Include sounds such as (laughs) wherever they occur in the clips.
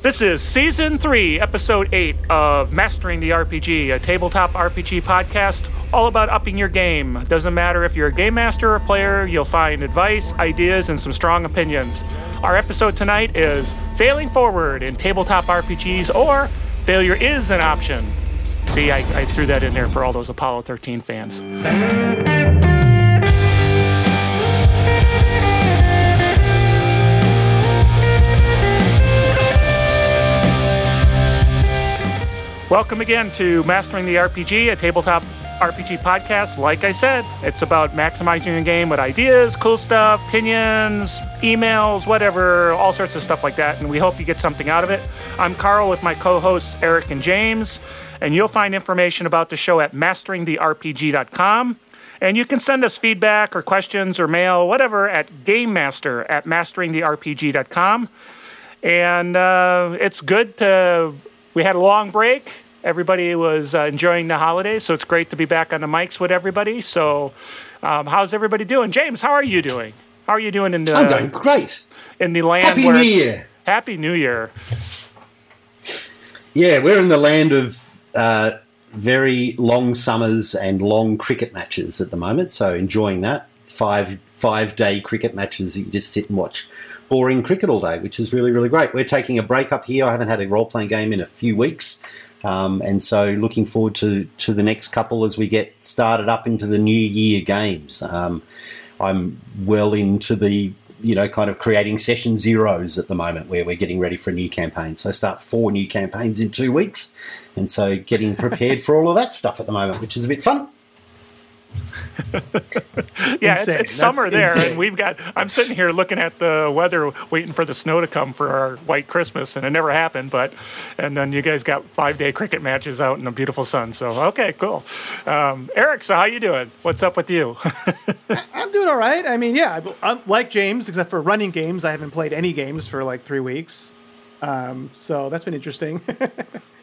This is season three, episode eight of Mastering the RPG, a tabletop RPG podcast all about upping your game. Doesn't matter if you're a game master or player, you'll find advice, ideas, and some strong opinions. Our episode tonight is Failing Forward in Tabletop RPGs or Failure is an Option. See, I, I threw that in there for all those Apollo 13 fans. Welcome again to Mastering the RPG, a tabletop RPG podcast. Like I said, it's about maximizing your game with ideas, cool stuff, opinions, emails, whatever, all sorts of stuff like that. And we hope you get something out of it. I'm Carl with my co hosts, Eric and James. And you'll find information about the show at masteringtherpg.com. And you can send us feedback or questions or mail, whatever, at gamemaster at masteringtherpg.com. And uh, it's good to we had a long break. Everybody was uh, enjoying the holidays, so it's great to be back on the mics with everybody. So, um, how's everybody doing? James, how are you doing? How are you doing in the? I'm doing great. In the land. Happy New Year. Happy New Year. Yeah, we're in the land of uh, very long summers and long cricket matches at the moment. So enjoying that five five day cricket matches. that You just sit and watch boring cricket all day, which is really, really great. We're taking a break up here. I haven't had a role playing game in a few weeks. Um, and so looking forward to, to the next couple as we get started up into the new year games. Um, I'm well into the, you know, kind of creating session zeros at the moment where we're getting ready for a new campaign. So I start four new campaigns in two weeks. And so getting prepared for all of that stuff at the moment, which is a bit fun. (laughs) yeah, it's, it's summer there, insane. and we've got. I'm sitting here looking at the weather, waiting for the snow to come for our white Christmas, and it never happened. But, and then you guys got five day cricket matches out in the beautiful sun. So okay, cool. Um, Eric, so how you doing? What's up with you? (laughs) I'm doing all right. I mean, yeah, I'm like James, except for running games. I haven't played any games for like three weeks, um, so that's been interesting. (laughs)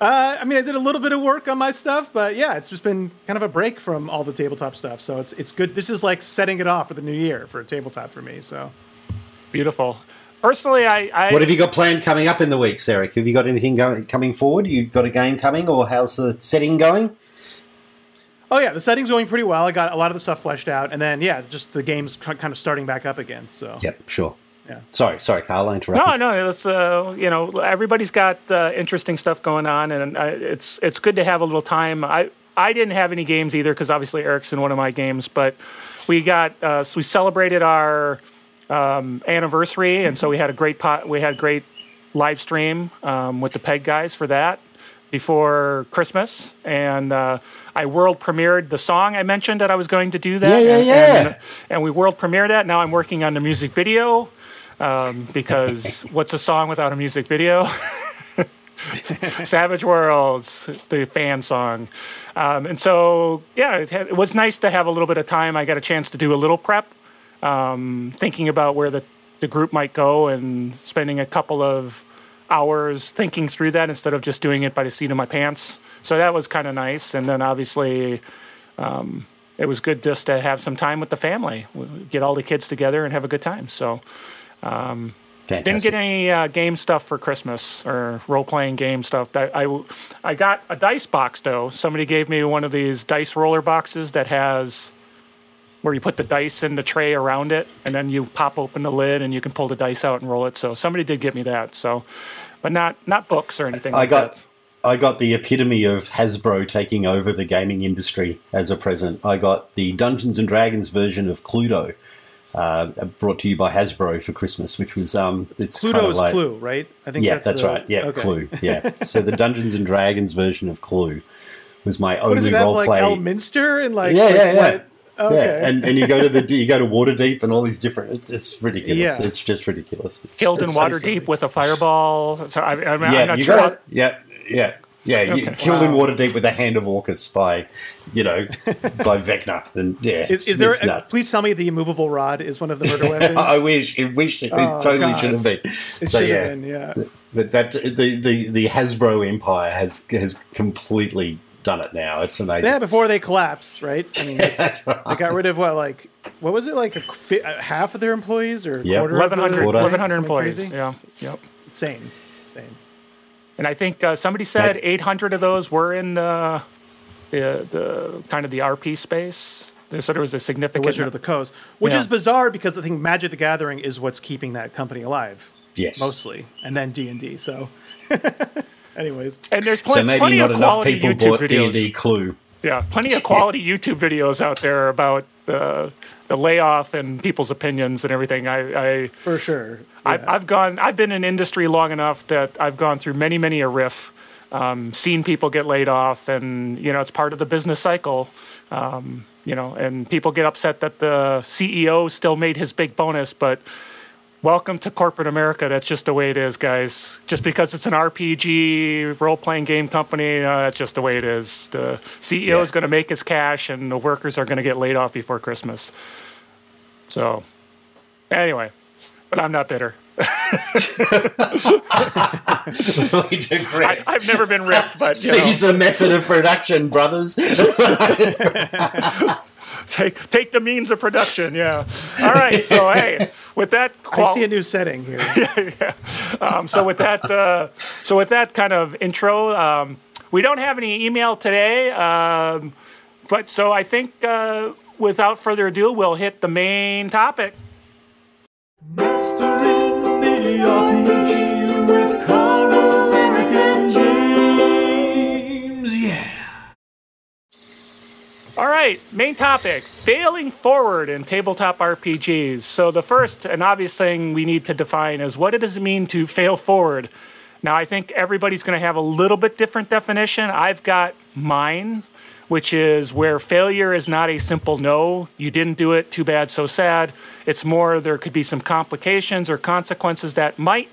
Uh, I mean, I did a little bit of work on my stuff, but yeah, it's just been kind of a break from all the tabletop stuff. So it's it's good. This is like setting it off for the new year for a tabletop for me. So beautiful. Personally, I, I what have you got planned coming up in the weeks, Eric? Have you got anything going coming forward? You got a game coming, or how's the setting going? Oh yeah, the setting's going pretty well. I got a lot of the stuff fleshed out, and then yeah, just the game's kind of starting back up again. So yep, sure. Yeah. Sorry, sorry, Carl. I interrupted. No, no. It's uh, you know, everybody's got uh, interesting stuff going on, and uh, it's it's good to have a little time. I I didn't have any games either because obviously Eric's in one of my games, but we got uh, so we celebrated our um, anniversary, and so we had a great pot. We had a great live stream um, with the Peg guys for that before Christmas, and uh, I world premiered the song I mentioned that I was going to do that. Yeah, yeah, and, yeah. And, and we world premiered that. Now I'm working on the music video (laughs) um, because what's a song without a music video? (laughs) Savage Worlds, the fan song. Um, and so, yeah, it, it, was nice to have a little bit of time. I got a chance to do a little prep, um, thinking about where the, the group might go and spending a couple of hours thinking through that instead of just doing it by the seat of my pants. So that was kind of nice. And then obviously, um, it was good just to have some time with the family, get all the kids together and have a good time. So, um, didn't get any uh, game stuff for Christmas or role playing game stuff. I, I, I got a dice box though. Somebody gave me one of these dice roller boxes that has where you put the dice in the tray around it, and then you pop open the lid and you can pull the dice out and roll it. So somebody did get me that. So, but not not books or anything. I like got. That. I got the epitome of Hasbro taking over the gaming industry as a present. I got the Dungeons and Dragons version of Cluedo, uh, brought to you by Hasbro for Christmas, which was um, it's Cluedo is like, Clue, right? I think yeah, that's, that's the, right. Yeah, okay. Clue. (laughs) Yeah, so the Dungeons and Dragons version of Clue was my what only role have, play. Like Elminster and like yeah, like yeah, yeah. Okay. Yeah, and, and you go to the you go to Waterdeep and all these different. It's, it's ridiculous. Yeah. It's just ridiculous. It's, Killed it's in Waterdeep with a fireball. So I, I mean, yeah, I'm not you sure. Got it. Yeah, yeah. Yeah, okay. you, killed wow. in Waterdeep with the hand of Orcus by, you know, by (laughs) Vecna, and yeah, is, is there? A, please tell me the immovable rod is one of the murder (laughs) weapons. I wish, I wish it, oh, totally God. should have been. It so yeah, been, yeah. But that the, the the Hasbro empire has has completely done it now. It's amazing. Yeah, before they collapse, right? I mean, (laughs) that's right. they got rid of what, like, what was it, like a, uh, half of their employees or yep. quarter 1,100, of 1,100 employees. Crazy? Yeah, yep. Insane. same. And I think uh, somebody said 800 of those were in the, the, the kind of the RP space. So there was a The significant. Wizard of the Coast, which Yeah. is bizarre because I think Magic the Gathering is what's keeping that company alive. Yes. mostly, and then D and D. So, (laughs) anyways, and there's plen- So maybe plenty not of enough quality people YouTube bought D videos. and D Clue. Yeah, plenty of quality (laughs) YouTube videos out there about the the layoff and people's opinions and everything. I, I for sure, I've. I've gone. I've been in industry long enough that I've gone through many, many a RIF, um, seen people get laid off, and you know it's part of the business cycle. Um, you know, and people get upset that the CEO still made his big bonus, but welcome to corporate America. That's just the way it is, guys. Just because it's an RPG role playing game company, uh, that's just the way it is. The CEO Yeah. is going to make his cash, and the workers are going to get laid off before Christmas. So, anyway, but I'm not bitter. (laughs) we digress. I, I've never been ripped, but you know, Seize the method of production, brothers. (laughs) take take the means of production. Yeah. All right. So hey, with that, (laughs) I see a new setting here. um, so with that, uh, so with that kind of intro, um, we don't have any email today, um, but so I think uh, without further ado, we'll hit the main topic. All right, main topic failing forward in tabletop RPGs. So, the first and obvious thing we need to define is what does it mean to fail forward? Now, I think everybody's going to have a little bit different definition. I've got mine, which is where failure is not a simple no, you didn't do it, too bad, so sad. It's more there could be some complications or consequences that might,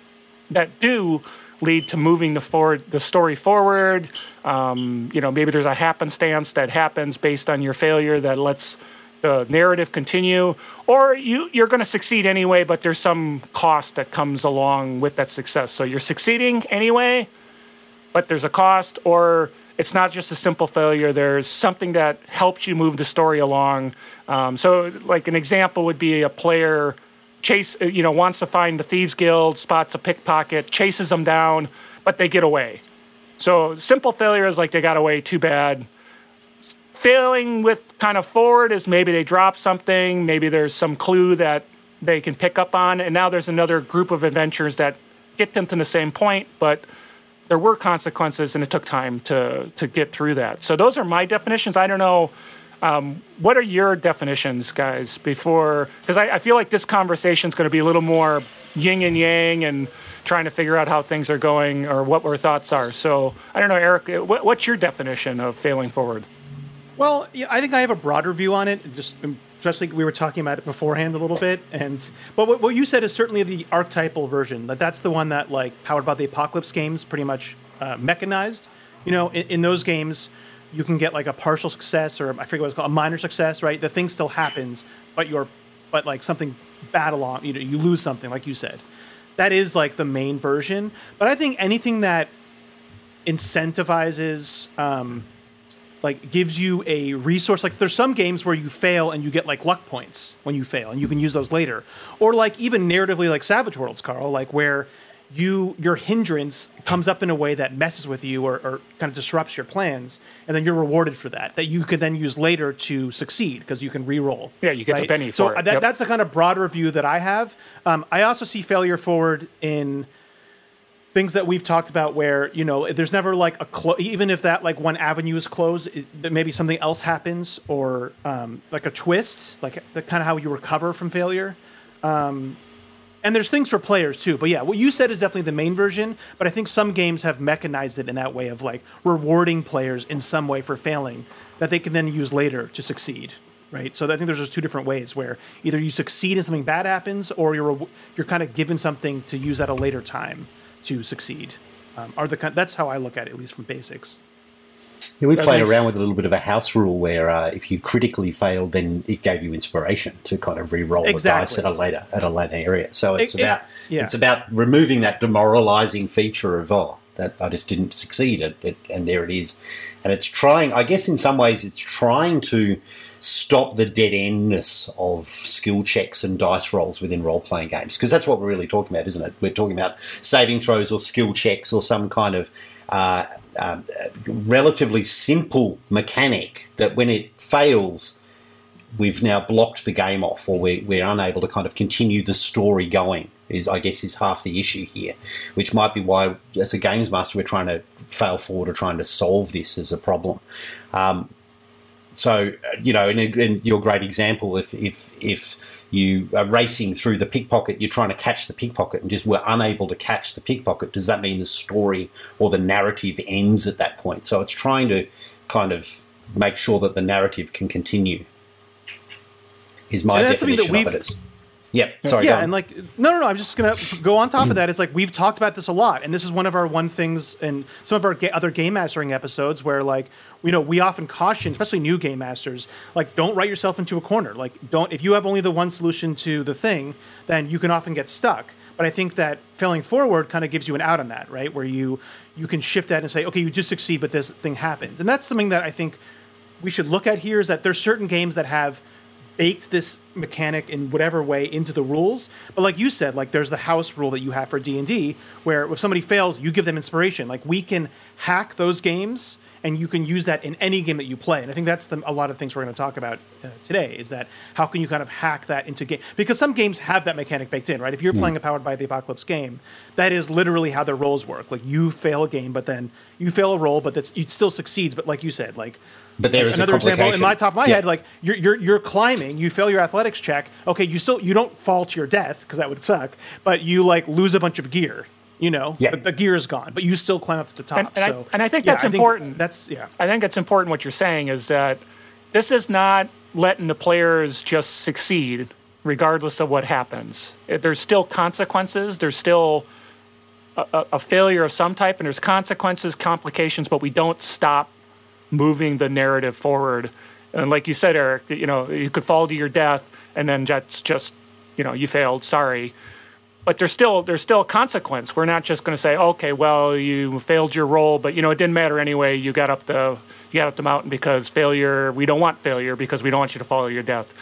that do lead to moving the forward the story forward. Um, you know, maybe there's a happenstance that happens based on your failure that lets the narrative continue, or you you're going to succeed anyway, but there's some cost that comes along with that success. So you're succeeding anyway, but there's a cost, or it's not just a simple failure. There's something that helps you move the story along. Um, so, like an example would be a player chase, you know, wants to find the thieves guild, spots a pickpocket, chases them down, but they get away. So, simple failure is like they got away. Too bad. Failing with kind of forward is maybe they drop something, maybe there's some clue that they can pick up on, and now there's another group of adventures that get them to the same point, but there were consequences and it took time to to get through that. So those are my definitions. I don't know. Um, what are your definitions, guys? Before, because I, I feel like this conversation is going to be a little more yin and yang and trying to figure out how things are going or what our thoughts are. So I don't know, Eric. What, what's your definition of failing forward? Well, I think I have a broader view on it. Just especially we were talking about it beforehand a little bit, and but what, what you said is certainly the archetypal version. That that's the one that like powered by the apocalypse games, pretty much uh, mechanized. You know, in, in those games, you can get like a partial success or I forget what it's called, a minor success, right? The thing still happens, but you're but like something bad along, you know, you lose something, like you said. That is like the main version. But I think anything that incentivizes um, like gives you a resource like there's some games where you fail and you get like luck points when you fail and you can use those later or like even narratively like savage worlds carl like where you your hindrance comes up in a way that messes with you or, or kind of disrupts your plans and then you're rewarded for that that you can then use later to succeed because you can re-roll Yeah, you get the Benny so for it. that, Yep. that's the kind of broader view that i have um, i also see failure forward in things that we've talked about where you know there's never like a clo- even if that like one avenue is closed it, maybe something else happens or um, like a twist like the kind of how you recover from failure. Um, and there's things for players too but yeah what you said is definitely the main version but i think some games have mechanized it in that way of like rewarding players in some way for failing that they can then use later to succeed right? So i think there's just two different ways where either you succeed and something bad happens or you're you're kind of given something to use at a later time to succeed um, are the that's how i look at it at least from basics Yeah, we played around with a little bit of a house rule where uh, if you critically failed, then it gave you inspiration to kind of re-roll the dice at a later at a later area. So it's It- it- about yeah. it's about removing that demoralizing feature of oh that I just didn't succeed at it, and there it is, and it's trying. I guess in some ways it's trying to stop the dead endness of skill checks and dice rolls within role playing games because that's what we're really talking about, isn't it? We're talking about saving throws or skill checks or some kind of uh, uh, relatively simple mechanic that when it fails, we've now blocked the game off or we're, we're unable to kind of continue the story going is I guess is half the issue here, which might be why as a games master we're trying to fail forward or trying to solve this as a problem. Um, so uh, you know, in, in, your great example, if if if you are racing through the pickpocket, you're trying to catch the pickpocket and just were unable to catch the pickpocket. Does that mean the story or the narrative ends at that point? So it's trying to kind of make sure that the narrative can continue. Is my definition of it. It's, Yep. Sorry. Yeah, and like no, no, no. I'm just gonna go on top of mm-hmm. that. It's like we've talked about this a lot, and this is one of our one things in some of our ga- other game mastering episodes where like you know we often caution, especially new game masters, like don't write yourself into a corner. Like don't if you have only the one solution to the thing, then you can often get stuck. But I think that failing forward kind of gives you an out on that, right? Where you you can shift that and say, okay, you just succeed, but this thing happens, and that's something that I think we should look at here. Is that there's certain games that have baked this mechanic in whatever way into the rules. But like you said, like there's the house rule that you have for D and D, where if somebody fails, you give them inspiration. Like we can hack those games, and you can use that in any game that you play. And I think that's the, a lot of things we're going to talk about uh, today. Is that how can you kind of hack that into game? Because some games have that mechanic baked in, right? If you're mm. playing a Powered by the Apocalypse game, that is literally how their rolls work. Like you fail a game, but then you fail a roll, but that's it still succeeds. But like you said, like but there is another example in my top of my yeah. head. Like you're, you're you're climbing, you fail your athletics check. Okay, you still you don't fall to your death because that would suck. But you like lose a bunch of gear. You know, yeah. the, the gear is gone, but you still climb up to the top. And, and so, I, and I think that's yeah, important. Think that's yeah. I think it's important what you're saying is that this is not letting the players just succeed regardless of what happens. There's still consequences. There's still a, a, failure of some type, and there's consequences, complications, but we don't stop moving the narrative forward. And like you said, Eric, you know, you could fall to your death, and then that's just, you know, you failed. Sorry. But there's still there's still a consequence. We're not just going to say, okay, well, you failed your role, but you know, it didn't matter anyway. You got up the you got up the mountain because failure. We don't want failure because we don't want you to follow your death.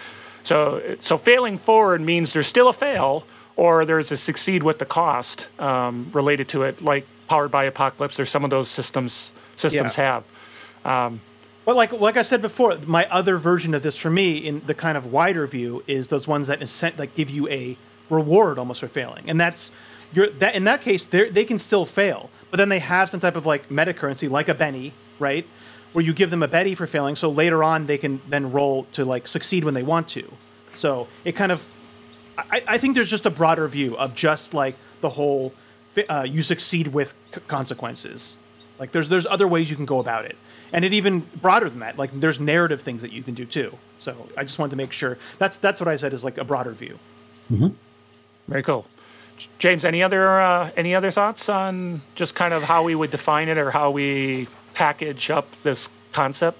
So so failing forward means there's still a fail, or there's a succeed with the cost um, related to it, like powered by apocalypse or some of those systems systems yeah. have. Um, but like like I said before, my other version of this for me in the kind of wider view is those ones that incent, give you a reward almost for failing, and that's you're, that in that case they can still fail, but then they have some type of like meta currency like a Benny, right? Where you give them a Benny for failing, so later on they can then roll to like succeed when they want to. So it kind of, I, I think there's just a broader view of just like the whole, uh, you succeed with c- consequences. Like there's there's other ways you can go about it and it even broader than that. Like there's narrative things that you can do too. So I just wanted to make sure that's that's what I said is like a broader view. Mm-hmm. Very cool. James, any other uh, any other thoughts on just kind of how we would define it or how we package up this concept?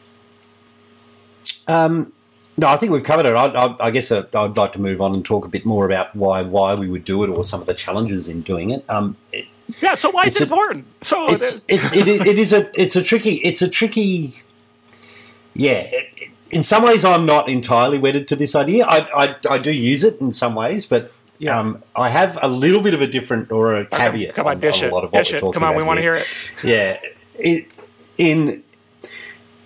Um, no, I think we've covered it. I, I, I guess uh, I'd like to move on and talk a bit more about why why we would do it or some of the challenges in doing it. Um, it yeah. So why is it a, important? So it's, it, it, it is a it's a tricky it's a tricky. Yeah. It, in some ways, I'm not entirely wedded to this idea. I, I, I do use it in some ways, but yeah. Um, I have a little bit of a different or a caveat. Come on, on, dish on a lot of what we're talking Come on, we want to hear it. Yeah, it, in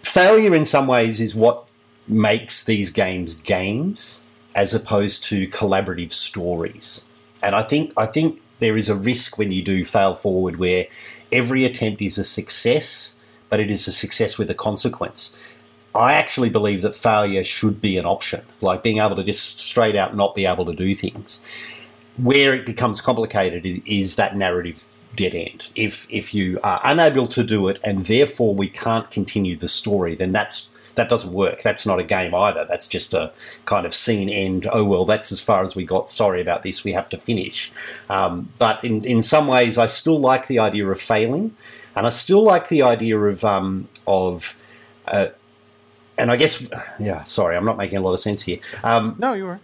failure in some ways is what makes these games games as opposed to collaborative stories. And I think I think there is a risk when you do fail forward where every attempt is a success, but it is a success with a consequence. I actually believe that failure should be an option, like being able to just straight out not be able to do things. Where it becomes complicated is that narrative dead end. If if you are unable to do it and therefore we can't continue the story, then that's that doesn't work. That's not a game either. That's just a kind of scene end. Oh well, that's as far as we got. Sorry about this. We have to finish. Um, but in in some ways, I still like the idea of failing, and I still like the idea of um, of. Uh, and I guess, yeah. Sorry, I'm not making a lot of sense here. Um, no, you were.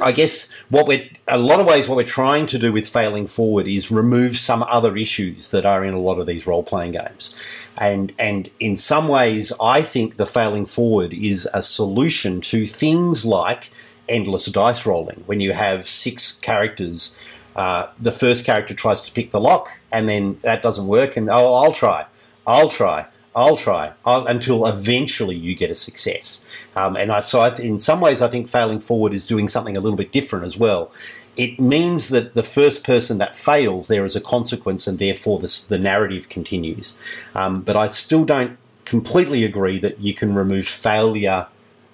I guess what we're a lot of ways what we're trying to do with failing forward is remove some other issues that are in a lot of these role playing games, and and in some ways I think the failing forward is a solution to things like endless dice rolling when you have six characters. Uh, the first character tries to pick the lock, and then that doesn't work, and oh, I'll try, I'll try, I'll try I'll, until eventually you get a success. Um, and I, so I, in some ways, I think failing forward is doing something a little bit different as well. It means that the first person that fails, there is a consequence, and therefore the, the narrative continues. Um, but I still don't completely agree that you can remove failure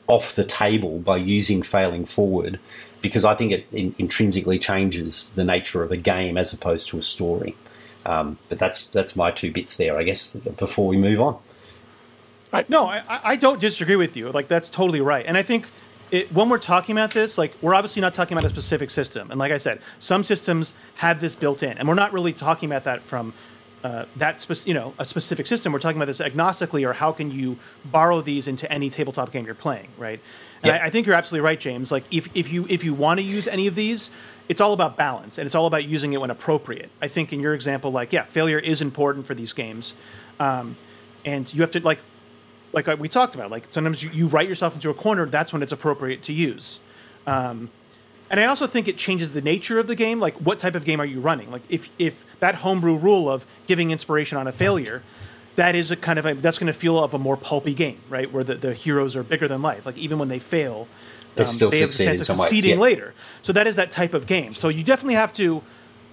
off the table by using failing forward because I think it in, intrinsically changes the nature of a game as opposed to a story. Um, but that's that's my two bits there, I guess. Before we move on, No, I, I I don't disagree with you. Like that's totally right. And I think it, when we're talking about this, like we're obviously not talking about a specific system. And like I said, some systems have this built in, and we're not really talking about that from uh, that spec- you know a specific system. We're talking about this agnostically, or how can you borrow these into any tabletop game you're playing, right? And Yeah. I, I think you're absolutely right, James. Like if if you if you want to use any of these, it's all about balance, and it's all about using it when appropriate. I think in your example, like yeah, failure is important for these games, um, and you have to like like we talked about, like sometimes you, you write yourself into a corner. That's when it's appropriate to use. Um, and I also think it changes the nature of the game. Like, what type of game are you running? Like, if if that homebrew rule of giving inspiration on a failure, that is a kind of a, that's going to feel of a more pulpy game, right? Where the, the heroes are bigger than life. Like, even when they fail, They still have the sense of succeeding yeah. later. So that is that type of game. So you definitely have to.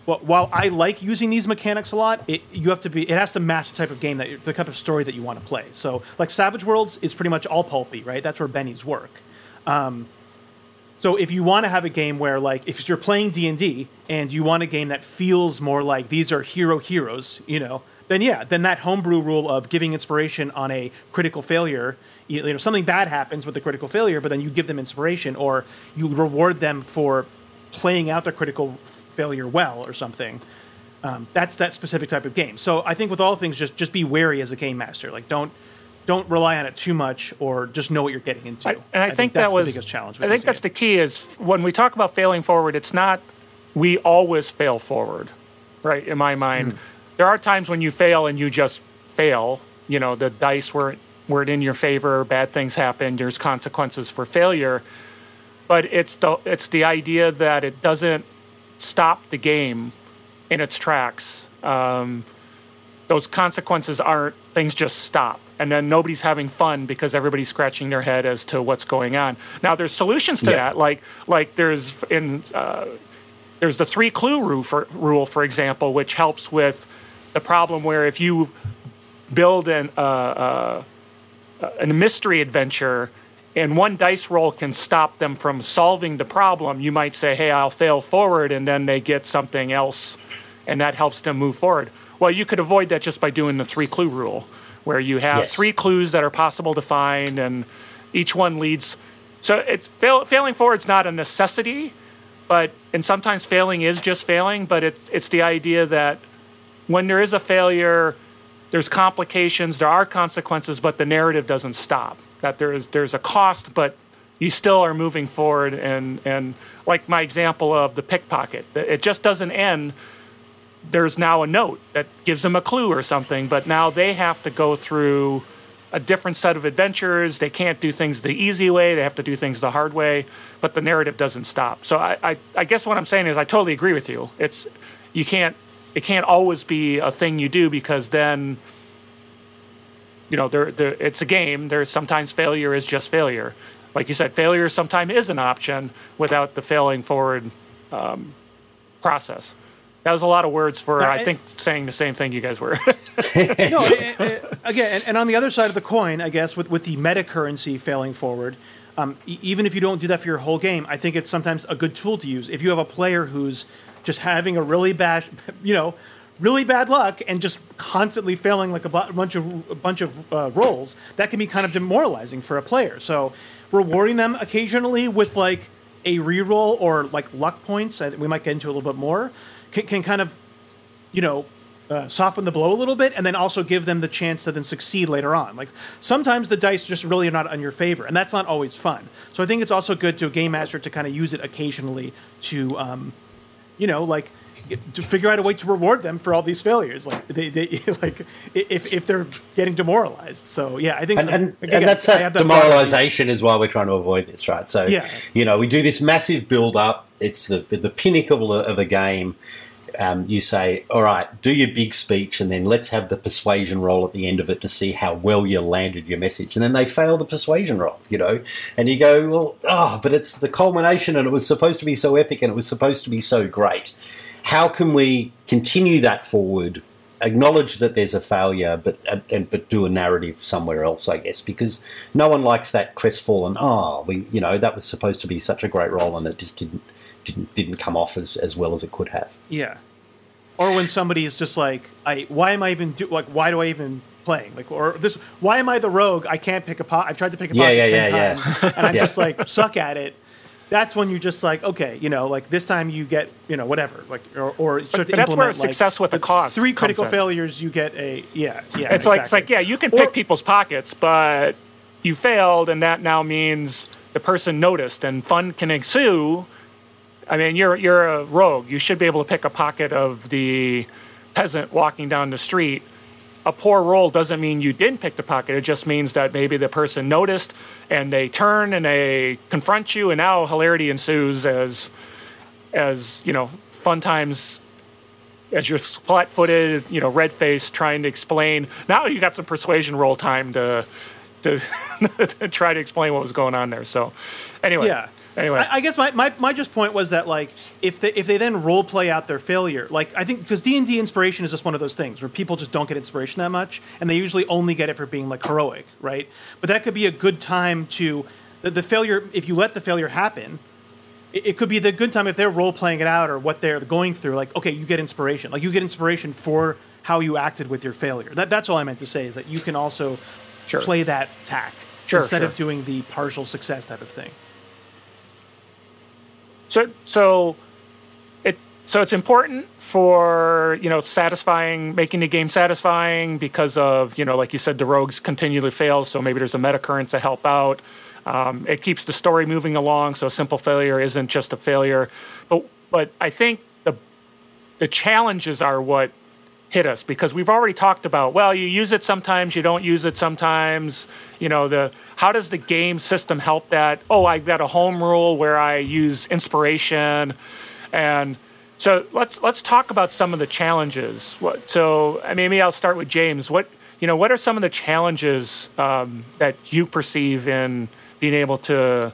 Well, while I like using these mechanics a lot, it you have to be. It has to match the type of game that you- the type of story that you want to play. So, like Savage Worlds is pretty much all pulpy, right? That's where Benny's work. Um, so if you want to have a game where, like, if you're playing D and D and you want a game that feels more like these are hero heroes, you know, then yeah, then that homebrew rule of giving inspiration on a critical failure, you know, something bad happens with the critical failure, but then you give them inspiration or you reward them for playing out their critical failure well or something. Um, that's that specific type of game. So I think with all things, just just be wary as a game master. Like don't don't rely on it too much, or just know what you're getting into. I, and I, think, that's that was the biggest challenge. I think that's game. the key. Is when we talk about failing forward, it's not we always fail forward, right? In my mind, there are times when you fail and you just fail. You know, the dice weren't weren't in your favor. Bad things happen. There's consequences for failure, but it's the it's the idea that it doesn't stop the game in its tracks. Um, those consequences aren't things just stop and then nobody's having fun because everybody's scratching their head as to what's going on now there's solutions to Yeah. that like like there's in uh, there's the three clue rule for, rule for example which helps with the problem where if you build an uh, uh, a mystery adventure and one dice roll can stop them from solving the problem you might say hey i'll fail forward and then they get something else and that helps them move forward well you could avoid that just by doing the three clue rule where you have Yes. three clues that are possible to find and each one leads so it's fail, failing forward's not a necessity but and sometimes failing is just failing but it's it's the idea that when there is a failure there's complications, there are consequences, but the narrative doesn't stop. That there is there's a cost, but you still are moving forward. And and like my example of the pickpocket, it just doesn't end. There's now a note that gives them a clue or something, but now they have to go through a different set of adventures. They can't do things the easy way. They have to do things the hard way, but the narrative doesn't stop. So I, I, I guess what I'm saying is I totally agree with you. It's you can't it can't always be a thing you do because then you know there, there it's a game. There's sometimes failure is just failure. Like you said failure sometimes is an option without the failing forward um, process. That was a lot of words for No, i think saying the same thing you guys were. (laughs) No, (laughs) eh, eh, again, and, and on the other side of the coin, I guess with with the meta currency failing forward, um, e- even if you don't do that for your whole game, I think it's sometimes a good tool to use. If you have a player who's just having a really bad, (laughs) you know, really bad luck and just constantly failing like a bu- bunch of a bunch of uh, rolls, that can be kind of demoralizing for a player. So rewarding them occasionally with like a reroll or like luck points, we might get into a little bit more, can, can kind of you know, uh, soften the blow a little bit, and then also give them the chance to then succeed later on. Like sometimes the dice just really are not on your favor, and that's not always fun. So I think it's also good to a game master to kind of use it occasionally to, um, you know, like to figure out a way to reward them for all these failures. Like they, they (laughs) like if if they're getting demoralized. So yeah, I think and, and, again, and that's I that demoralization is why we're trying to avoid this, right? So, Yeah. you know, we do this massive build up. It's the the pinnacle of a game. Um, you say, all right, do your big speech, and then let's have the persuasion roll at the end of it to see how well you landed your message. And then they fail the persuasion roll, you know, and you go, well, oh, but it's the culmination, and it was supposed to be so epic, and it was supposed to be so great. How can we continue that forward? Acknowledge that there's a failure, but and, but do a narrative somewhere else, I guess, because no one likes that crestfallen. Oh, we, you know, that was supposed to be such a great role, and it just didn't didn't didn't come off as, as well as it could have. Yeah. Or when somebody is just like, I why am I even do like why do I even playing like or this why am I the rogue? I can't pick a pot. I've tried to pick a Yeah, yeah, ten yeah, yeah. times and I'm (laughs) just like suck at it. That's when you're just like, okay, you know, like this time you get, you know, whatever, like, or, or to but that's where like, success with the cost Three critical failures, you get a yeah, yeah. It's like it's like yeah, you can Or- pick people's pockets, but you failed, and that now means the person noticed, and fun can ensue. I mean, you're you're a rogue. You should be able to pick a pocket of the peasant walking down the street. A poor roll doesn't mean you didn't pick the pocket. It just means that maybe the person noticed and they turn and they confront you, and now hilarity ensues as as you know fun times as you're flat-footed, you know, red-faced, trying to explain. Now you got some persuasion roll time to to, (laughs) to try to explain what was going on there. So, anyway, Yeah. Anyway, I, I guess my, my, my just point was that like if they if they then role play out their failure, like I think because D and D inspiration is just one of those things where people just don't get inspiration that much, and they usually only get it for being like heroic, right? But that could be a good time to the, the failure if you let the failure happen. It, it could be the good time if they're role playing it out or what they're going through. Like okay, you get inspiration, like you get inspiration for how you acted with your failure. That, that's all I meant to say is that you can also Sure. play that tack Sure, instead sure. of doing the partial success type of thing. So so it so it's important for you know satisfying making the game satisfying because of you know like you said the rogues continually fail so maybe there's a meta current to help out. Um, it keeps the story moving along so simple failure isn't just a failure. But but I think the the challenges are what hit us because we've already talked about well you use it sometimes you don't use it sometimes. You know the how does the game system help that? Oh i've got a home rule where i use inspiration. And so let's let's talk about some of the challenges. What so I mean, maybe i'll start with james. What you know what are some of the challenges um, that you perceive in being able to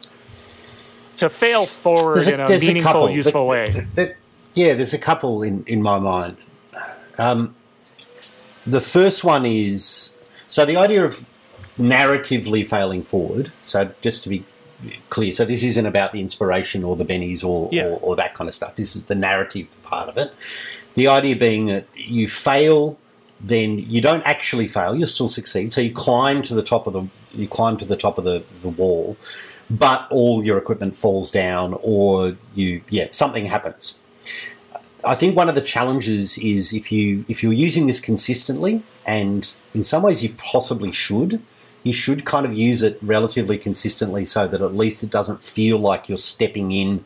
to fail forward in a meaningful useful way? th- th- yeah, there's a couple in, in my mind. Um, the first one is so the idea of narratively failing forward. So just to be clear, so this isn't about the inspiration or the bennies or, Yeah. or, or that kind of stuff. This is the narrative part of it. The idea being that you fail, then you don't actually fail. You still succeed. So you climb to the top of the you climb to the top of the, the wall, but all your equipment falls down, or you yeah something happens. I think one of the challenges is if you if you're using this consistently, and in some ways you possibly should, you should kind of use it relatively consistently so that at least it doesn't feel like you're stepping in.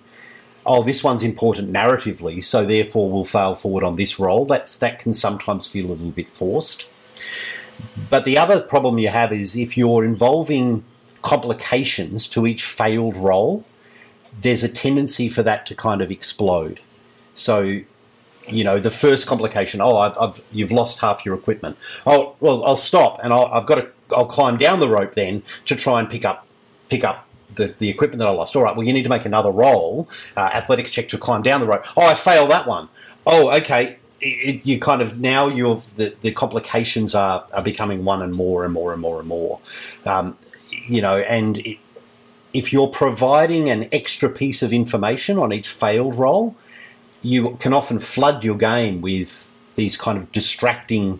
Oh, this one's important narratively, so therefore we'll fail forward on this role. That's that can sometimes feel a little bit forced. But the other problem you have is if you're involving complications to each failed role, there's a tendency for that to kind of explode. So, you know, the first complication, oh, I've, I've you've lost half your equipment. Oh, well, I'll stop and I'll, I've got to, I'll climb down the rope then to try and pick up, pick up the, the equipment that I lost. All right, well, you need to make another roll, uh, athletics check to climb down the rope. Oh, I failed that one. Oh, okay. It, you kind of now you're the, the complications are, are becoming one and more and more and more and more. Um, you know, and it, if you're providing an extra piece of information on each failed roll, you can often flood your game with these kind of distracting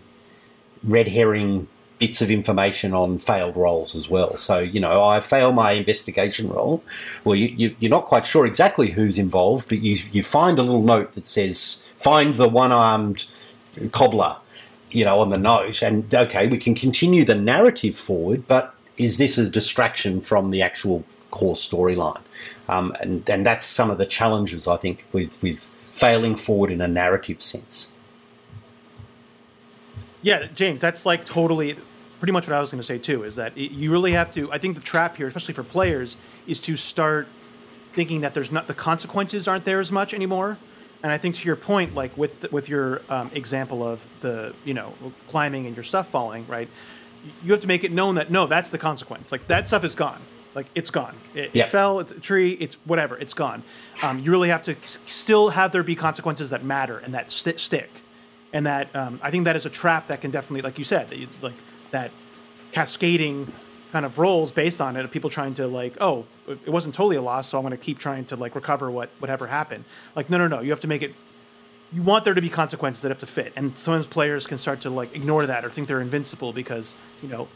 red herring bits of information on failed rolls as well. So, you know, I fail my investigation roll. Well, you, you, you're not quite sure exactly who's involved, but you, you find a little note that says, find the one armed cobbler, you know, on the note. And okay, we can continue the narrative forward, but is this a distraction from the actual core storyline? Um, and and that's some of the challenges I think with with failing forward in a narrative sense. Yeah, James, that's like totally pretty much what I was going to say too. Is that it, you really have to? I think the trap here, especially for players, is to start thinking that there's not the consequences aren't there as much anymore. And I think to your point, like with with your um, example of the you know climbing and your stuff falling, right? You have to make it known that no, that's the consequence. Like that stuff is gone. Like it's gone. It, Yeah. it fell. It's a tree. It's whatever. It's gone. Um, you really have to still have there be consequences that matter and that sti stick. And that um, I think that is a trap that can definitely, like you said, that you, like that cascading kind of roles based on it of people trying to like, oh, it wasn't totally a loss, so I'm going to keep trying to like recover what whatever happened. Like, no, no, no. You have to make it. You want there to be consequences that have to fit, and sometimes players can start to like ignore that or think they're invincible because you know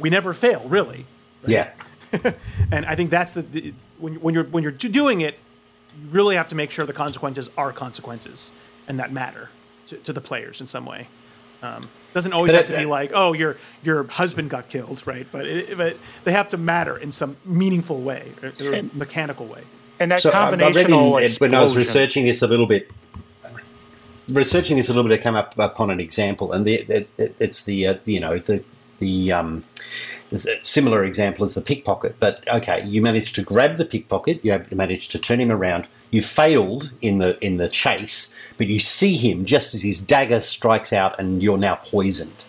we never fail, really. Yeah. (laughs) And I think that's the, the when when you're when you're doing it, you really have to make sure the consequences are consequences and that matter to, to the players in some way. Um, doesn't always But have it- to be like, oh, your your husband got killed, right? But it, but they have to matter in some meaningful way or, or And- mechanical way. And that So I- I read in, when I was researching this a little bit, researching this a little bit, I came up upon an example, and the, it, it, it's the uh, you know the the um, there's a similar example as the pickpocket. But okay, you managed to grab the pickpocket, you managed to turn him around. You failed in the in the chase, but you see him just as his dagger strikes out, and you're now poisoned.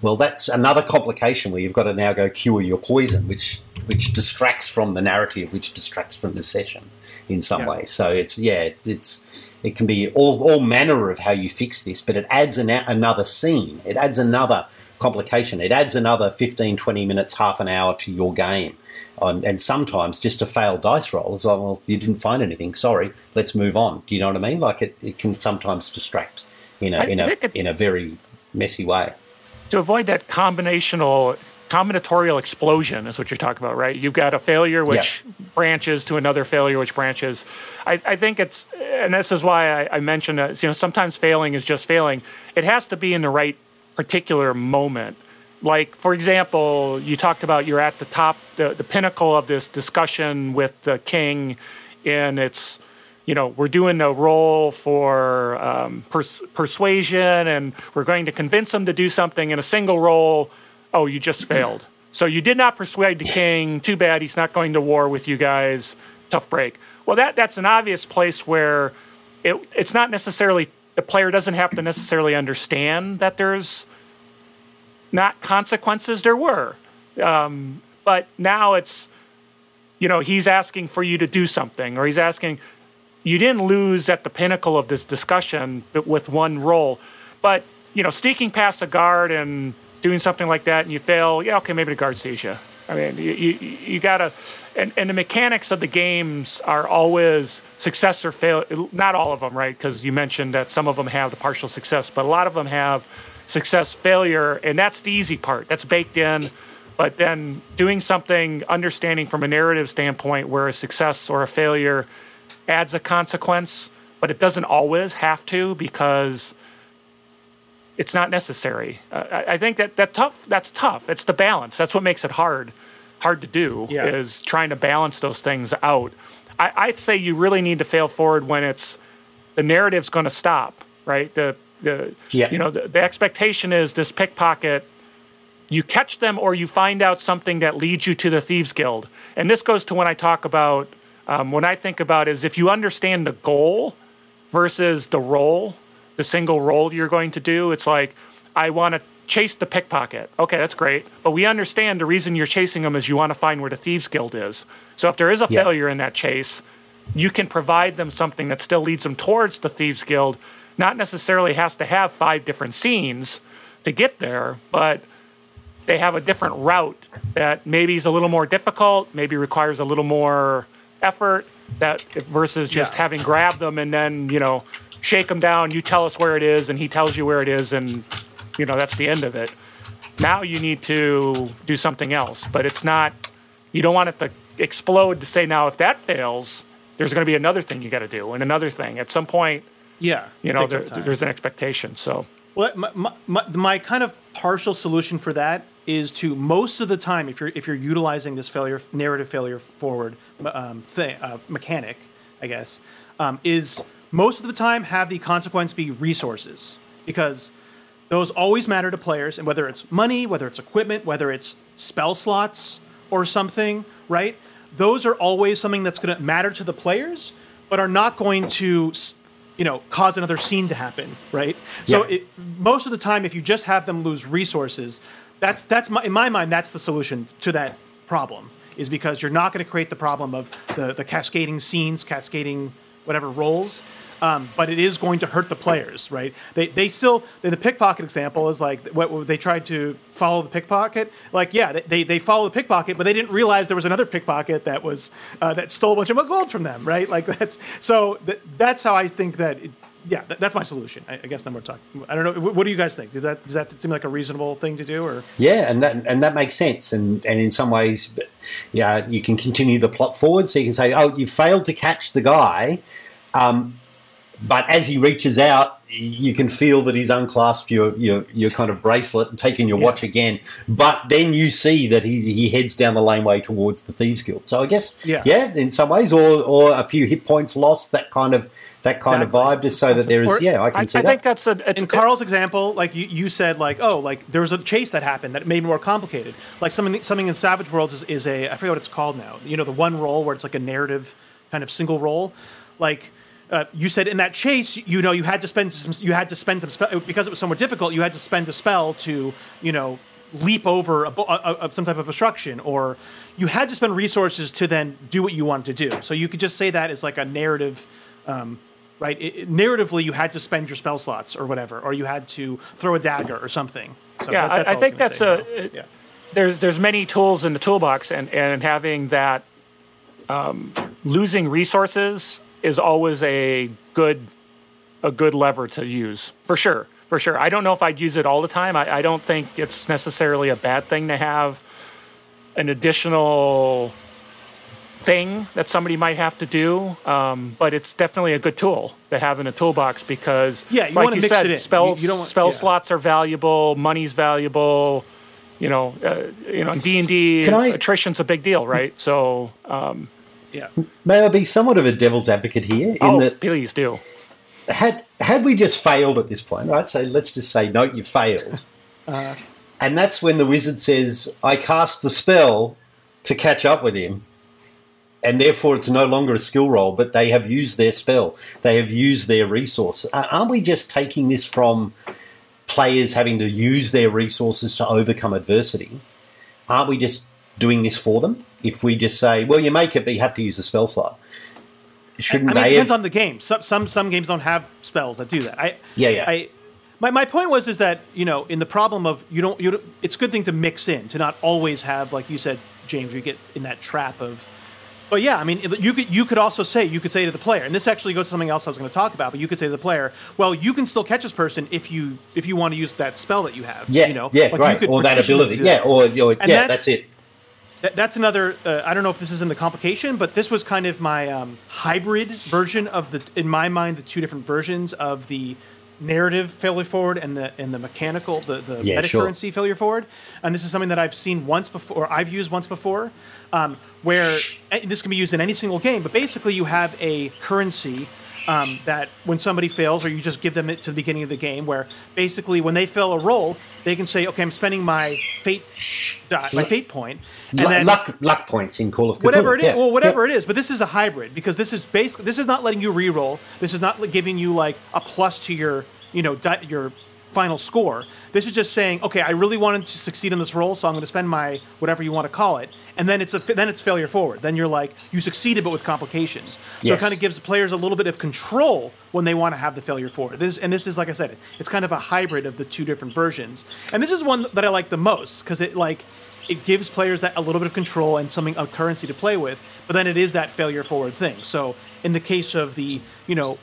Well, that's another complication where you've got to now go cure your poison, which which distracts from the narrative, which distracts from the session in some Yeah. way. So it's yeah, it's, it's it can be all all manner of how you fix this, but it adds an, another scene. It adds another complication. It adds another 15, 20 minutes, half an hour to your game. On, and sometimes just a failed dice roll is like, well, you didn't find anything. Sorry, let's move on. Do you know what I mean? Like it, it can sometimes distract in a in a in a very messy way. to avoid that combinational combinatorial explosion is what you're talking about right you've got a failure which branches to another failure which branches I, I think it's and this is why I, I mentioned uh, you know sometimes failing is just failing it has to be in the right particular moment like for example you talked about you're at the top the, the pinnacle of this discussion with the king and it's you know, we're doing a roll for um, pers- persuasion and we're going to convince him to do something in a single roll. Oh, you just failed. So you did not persuade the king. Too bad. He's not going to war with you guys. Tough break. Well, that that's an obvious place where it, it's not necessarily the player doesn't have to necessarily understand that there's not consequences. There were, um, but now it's you know he's asking for you to do something or he's asking you didn't lose at the pinnacle of this discussion with one roll but you know sneaking past a guard and doing something like that and you fail yeah okay maybe the guard sees you i mean you, you, you gotta and, and the mechanics of the games are always success or fail not all of them right? Because you mentioned that some of them have the partial success but a lot of them have success failure and that's the easy part. That's baked in. But then doing something understanding from a narrative standpoint where a success or a failure adds a consequence but it doesn't always have to because it's not necessary. Uh, I, I think that, that tough that's tough. It's the balance. That's what makes it hard hard to do Yeah. is trying to balance those things out I, i'd say you really need to fail forward when it's the narrative's going to stop right the the Yeah. you know the, the expectation is this pickpocket you catch them or you find out something that leads you to the thieves guild and this goes to when i talk about um, when i think about is if you understand the goal versus the role the single role you're going to do it's like i want to chase the pickpocket okay that's great but we understand the reason you're chasing them is you want to find where the thieves guild is so if there is a Yeah. failure in that chase you can provide them something that still leads them towards the thieves guild not necessarily has to have five different scenes to get there but they have a different route that maybe is a little more difficult, maybe requires a little more effort that versus just Yeah. having grabbed them and then, you know, shake them down, you tell us where it is and he tells you where it is and you know, that's the end of it. Now you need to do something else, but it's not you don't want it to explode to say now if that fails, there's going to be another thing you got to do and another thing. At some point, Yeah, you know, there, there's an expectation. So Well, my, my, my, my kind of partial solution for that is to most of the time, if you're if you're utilizing this failure narrative failure forward um, thing, uh, mechanic, I guess, um, is most of the time have the consequence be resources because those always matter to players, and whether it's money, whether it's equipment, whether it's spell slots or something, right? Those are always something that's going to matter to the players, but are not going to, you know, cause another scene to happen, right? So it, most of the time, if you just have them lose resources, that's that's my, in my mind that's the solution to that problem. Is because you're not going to create the problem of the the cascading scenes, cascading whatever roles. Um, but it is going to hurt the players, right? They, they still the pickpocket example is like what, they tried to follow the pickpocket. Like yeah, they, they follow the pickpocket, but they didn't realize there was another pickpocket that was uh, that stole a bunch of gold from them, right? Like that's so th- that's how I think that. It, yeah, that, that's my solution. I, I guess then we're talking. I don't know. What, what do you guys think? Does that does that seem like a reasonable thing to do? Or Yeah, and that and that makes sense, and and in some ways, yeah, you can continue the plot forward. So you can say, "Oh, you failed to catch the guy," um, but as he reaches out, you can feel that he's unclasped your your, your kind of bracelet and taken your Yeah. watch again. But then you see that he, he heads down the laneway towards the thieves guild. So I guess, Yeah. yeah, in some ways, or or a few hit points lost. That kind of that kind Exactly. of vibe, just so that there is, Or- yeah, I can I, I see that. think that's a it's in Carl's example, like you, you said, like oh, like there was a chase that happened that made it more complicated. Like something something in Savage Worlds is, is a I forget what it's called now. You know, the one roll where it's like a narrative kind of single roll. Like uh, you said in that chase, you know, you had to spend some, you had to spend some spell because it was so more difficult. You had to spend a spell to you know leap over a, a, a, some type of obstruction, or you had to spend resources to then do what you wanted to do. So you could just say that as like a narrative. Um, right? It, it- narratively, you had to spend your spell slots or whatever, or you had to throw a dagger or something. So Yeah, that- that's I, I think that's gonna a. say. it- yeah. There's there's many tools in the toolbox, and and having that um, losing resources is always a good a good lever to use for sure. For sure, I don't know if I'd use it all the time. I, I don't think it's necessarily a bad thing to have an additional thing that somebody might have to do, um, but it's definitely a good tool to have in a toolbox because, Yeah, you like wanna you mix said, it spell You- you don't want- spell yeah. slots are valuable, money's valuable. You know, uh, you know, D and D I- attrition's a big deal, right? So, uh, Yeah. May I be somewhat of a devil's advocate here? In oh, that please do. had had we just failed at this point, right? So let's just say, no, you failed, Uh-huh. (laughs) and that's when the wizard says, "I cast the spell to catch up with him," and therefore it's no longer a skill roll, but they have used their spell, they have used their resource. Uh, aren't we just taking this from players having to use their resources to overcome adversity? Aren't we just doing this for them? If we just say, "Well, you make it, but you have to use the spell slot." Shouldn't I mean, it depends have on the game. Some some some games don't have spells that do that. I Yeah, yeah. I my, my point was is that you know in the problem of you don't you don't, it's a good thing to mix in to not always have like you said James you get in that trap of but yeah I mean you could you could also say you could say to the player and this actually goes to something else I was going to talk about but you could say to the player well you can still catch this person if you if you want to use that spell that you have Yeah, you know yeah, Like, could Or that ability, yeah, or, or yeah, that's- that's, it. That, that's another. Uh, I don't know if this is in the complication, but this was kind of my um, hybrid version of the, in my mind, the two different versions of the narrative failure forward and the and the mechanical, the the Yeah, meta sure. currency failure forward. And this is something that I've seen once before, or I've used once before, um, where and this can be used in any single game. But basically, you have a currency. Um, that when somebody fails, or you just give them it to the beginning of the game, where basically when they fail a roll, they can say, "Okay, I'm spending my fate dot, my fate point," and Lu- then luck, luck points in Call of Cthulhu. whatever it is. yeah, Well, whatever yeah. it is, but this is a hybrid because this is basically this is not letting you re-roll. This is not giving you like a plus to your you know di- your final score. This is just saying, okay, I really wanted to succeed in this role, so I'm going to spend my whatever you want to call it, and then it's a then it's failure forward. Then you're like you succeeded, but with complications. So Yes. it kind of gives players a little bit of control when they want to have the failure forward. This and this is like I said, it's kind of a hybrid of the two different versions. And this is one that I like the most because it like it gives players that a little bit of control and something a currency to play with, but then it is that failure forward thing. So in the case of the you know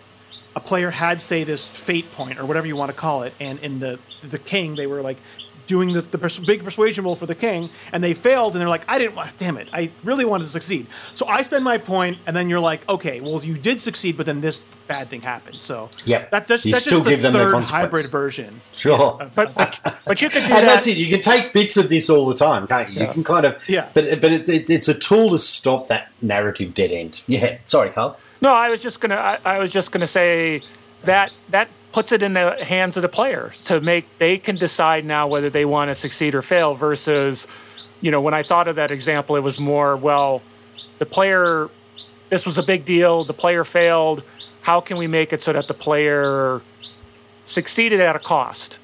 a player had say this fate point or whatever you want to call it, and in the the king they were like doing the, the pers- big persuasion roll for the king, and they failed, and they're like, I didn't want, damn it, I really wanted to succeed. So I spend my point, and then you're like, okay, well you did succeed, but then this bad thing happened. So yeah, that's that's, You that's still just give the them third consequence. hybrid version. Sure. of- But but, but you could do (laughs) and that. that's it. You can take bits of this all the time, can't you? You can kind of, Yeah. But but it, it, it's a tool to stop that narrative dead end. (laughs) Yeah. Sorry, Carl. No, I was just gonna. I, I was just gonna say that that puts it in the hands of the player to make. They can decide now whether they want to succeed or fail. Versus, you know, when I thought of that example, it was more well, the player. This was a big deal. The player failed. How can we make it so that the player succeeded at a cost,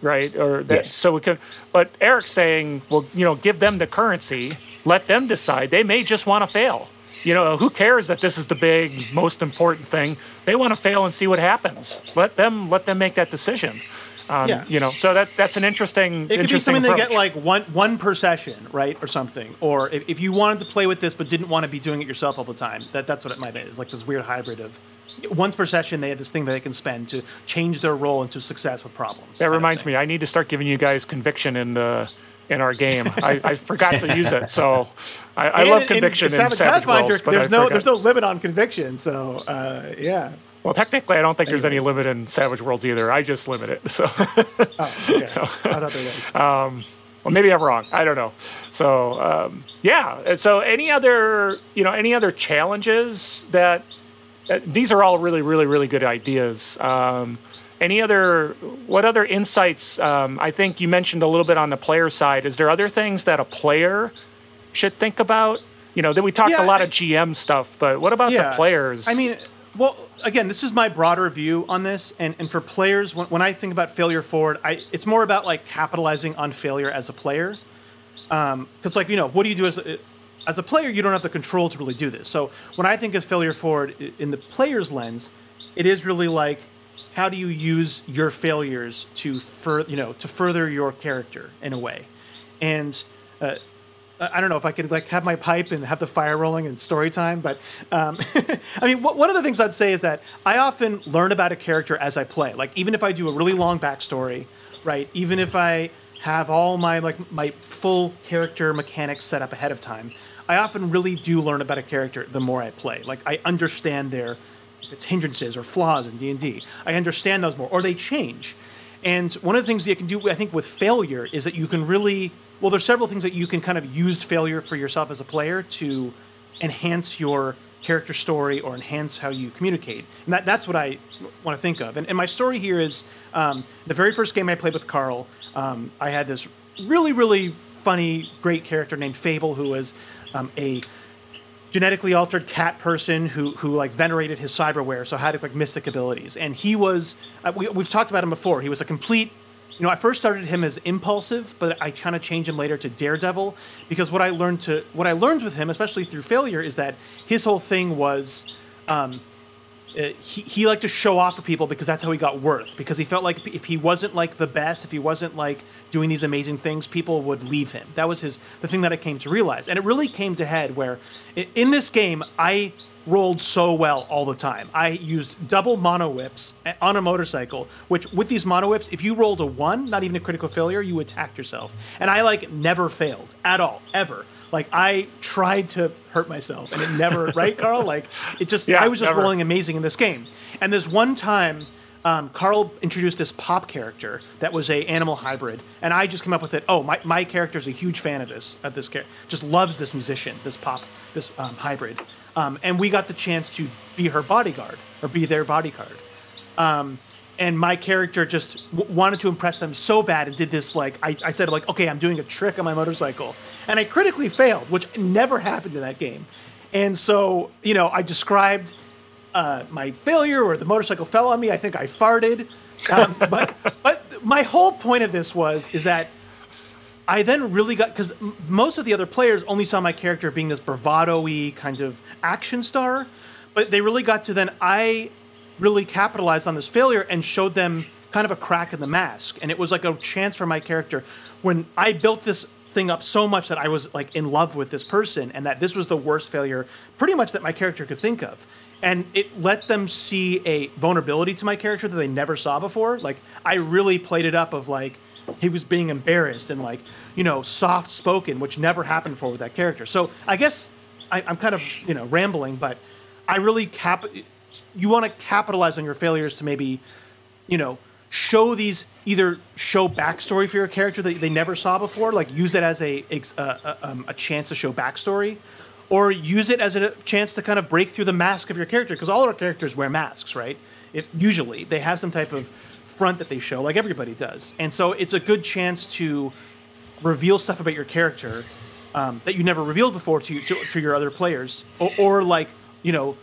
right? Or that, Yes. so we could. But Eric's saying, well, you know, give them the currency. Let them decide. They may just want to fail. You know, who cares that this is the big, most important thing? They want to fail and see what happens. Let them let them make that decision. Um, Yeah. You know, so that that's an interesting. Thing. It could be interesting something they get like one one per session, right, or something. Or if, if you wanted to play with this but didn't want to be doing it yourself all the time, that that's what it might be. It's like this weird hybrid of once per session they have this thing that they can spend to change their role into success with problems. That reminds me, I need to start giving you guys conviction in the in our game. I, I forgot to use it, so I, I love conviction in, Savage, Pathfinder, Worlds, but there's I no forgot. there's no limit on conviction. So uh, yeah. Well, technically, I don't think there's any limit in Savage Worlds either. I just limit it. So, Oh, okay. (laughs) I thought there was. well, maybe I'm wrong. I don't know. So, um, yeah. So, any other, you know, any other challenges that uh, these are all really, really, really good ideas. Um, any other, what other insights? Um, I think you mentioned a little bit on the player side. Is there other things that a player should think about? You know, that we talked Yeah, a lot I- of GM stuff, but what about the players? I mean, well, again, this is my broader view on this, and, and for players, when, when I think about failure forward, I, it's more about like capitalizing on failure as a player, because like you know, what do you do as a, as a player? You don't have the control to really do this. So when I think of failure forward in the player's lens, it is really like how do you use your failures to fur, you know to further your character in a way, and. Uh, I don't know if I could like have my pipe and have the fire rolling and story time, but um, (laughs) I mean, one of the things I'd say is that I often learn about a character as I play. Like even if I do a really long backstory, right? Even if I have all my like my full character mechanics set up ahead of time, I often really do learn about a character the more I play. Like I understand their it's hindrances or flaws in D and D. I understand those more, or they change. And one of the things that you can do, I think, with failure is that you can really well. There's several things that you can kind of use failure for yourself as a player to enhance your character story or enhance how you communicate. And that, that's what I want to think of. And, and my story here is um, the very first game I played with Carl. Um, I had this really, really funny, great character named Fable, who was um, a genetically altered cat person who who like venerated his cyberware, so had like mystic abilities. And he was uh, we, we've talked about him before. He was a complete. You know, I first started him as impulsive, but I kind of changed him later to daredevil because what I learned to what I learned with him, especially through failure, is that his whole thing was um, uh, he, he liked to show off to people because that's how he got worth. Because he felt like if he wasn't like the best, if he wasn't like doing these amazing things, people would leave him. That was his the thing that I came to realize, and it really came to head where in this game I rolled so well all the time. I used double mono whips on a motorcycle, which with these mono whips, if you rolled a one, not even a critical failure, you attacked yourself, and I like never failed at all ever. Like I tried to hurt myself, and it never (laughs) right, Carl. Like it just Yeah, I was just never. rolling amazing in this game. And this one time, um, Carl introduced this pop character that was a animal hybrid, and I just came up with it. Oh, my, my character's a huge fan of this of this character. Just loves this musician, this pop, this um, hybrid. Um, and we got the chance to be her bodyguard or be their bodyguard. Um, and my character just w- wanted to impress them so bad and did this like I, I said like okay I'm doing a trick on my motorcycle. And I critically failed which never happened in that game. And so you know I described uh, my failure or the motorcycle fell on me. I think I farted. Um, (laughs) but but my whole point of this was is that I then really got because most of the other players only saw my character being this bravado-y kind of action star, but they really got to then I really capitalized on this failure and showed them kind of a crack in the mask, and it was like a chance for my character when I built this thing up so much that I was like in love with this person, and that this was the worst failure, pretty much that my character could think of, and it let them see a vulnerability to my character that they never saw before. Like I really played it up of like he was being embarrassed and like you know soft spoken, which never happened before with that character. So I guess I, I'm kind of you know rambling, but I really cap. You want to capitalize on your failures to maybe you know show these either show backstory for your character that they never saw before like use it as a uh, uh, um, a chance to show backstory or use it as a chance to kind of break through the mask of your character because all our characters wear masks right? It, usually they have some type of front that they show like everybody does. And so it's a good chance to reveal stuff about your character um, that you never revealed before to, to, to your other players or, or like you know